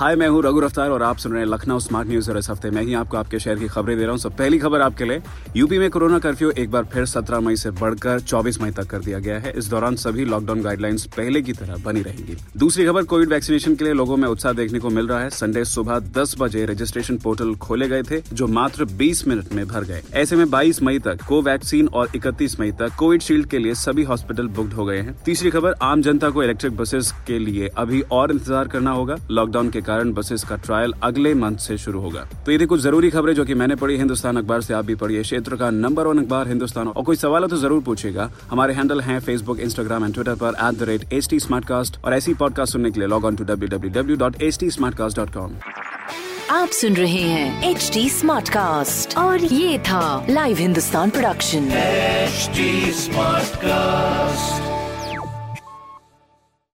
हाय, मैं हूँ रघु रफ्तार और आप सुन रहे हैं लखनऊ स्मार्ट न्यूज़ और इस हफ़्ते मैं ही आपको आपके शहर की खबरें दे रहा हूँ। सब पहली खबर आपके लिए। यूपी में कोरोना कर्फ्यू एक बार फिर 17 मई से बढ़कर 24 मई तक कर दिया गया है। इस दौरान सभी लॉकडाउन गाइडलाइंस पहले की तरह बनी रहेंगी। दूसरी खबर, कोविड वैक्सीनेशन के लिए लोगों में उत्साह देखने को मिल रहा है। संडे सुबह दस बजे रजिस्ट्रेशन पोर्टल खोले गए थे, जो मात्र बीस मिनट में भर गए। ऐसे में बाईस मई तक कोवैक्सीन और इकतीस मई तक कोविड शील्ड के लिए सभी हॉस्पिटल बुक्ड हो गए हैं। तीसरी खबर, आम जनता को इलेक्ट्रिक बसेस के लिए अभी और इंतज़ार करना होगा। लॉकडाउन के कारण बसेस का ट्रायल अगले मंथ से शुरू होगा। तो ये थी कुछ ज़रूरी खबरें जो कि मैंने पढ़ी हिंदुस्तान अखबार से आप भी पढ़िए। क्षेत्र का नंबर वन अखबार हिंदुस्तान। और कोई सवाल हो तो ज़रूर पूछेगा हमारे हैंडल है फेसबुक इंस्टाग्राम एंड ट्विटर पर at the rate H T Smartcast और ऐसी पॉडकास्ट सुनने के लिए log on to W W W dot H T आप सुन रहे हैं एच टी स्मार्ट कास्ट और ये था live Hindustan production HD Smartcast.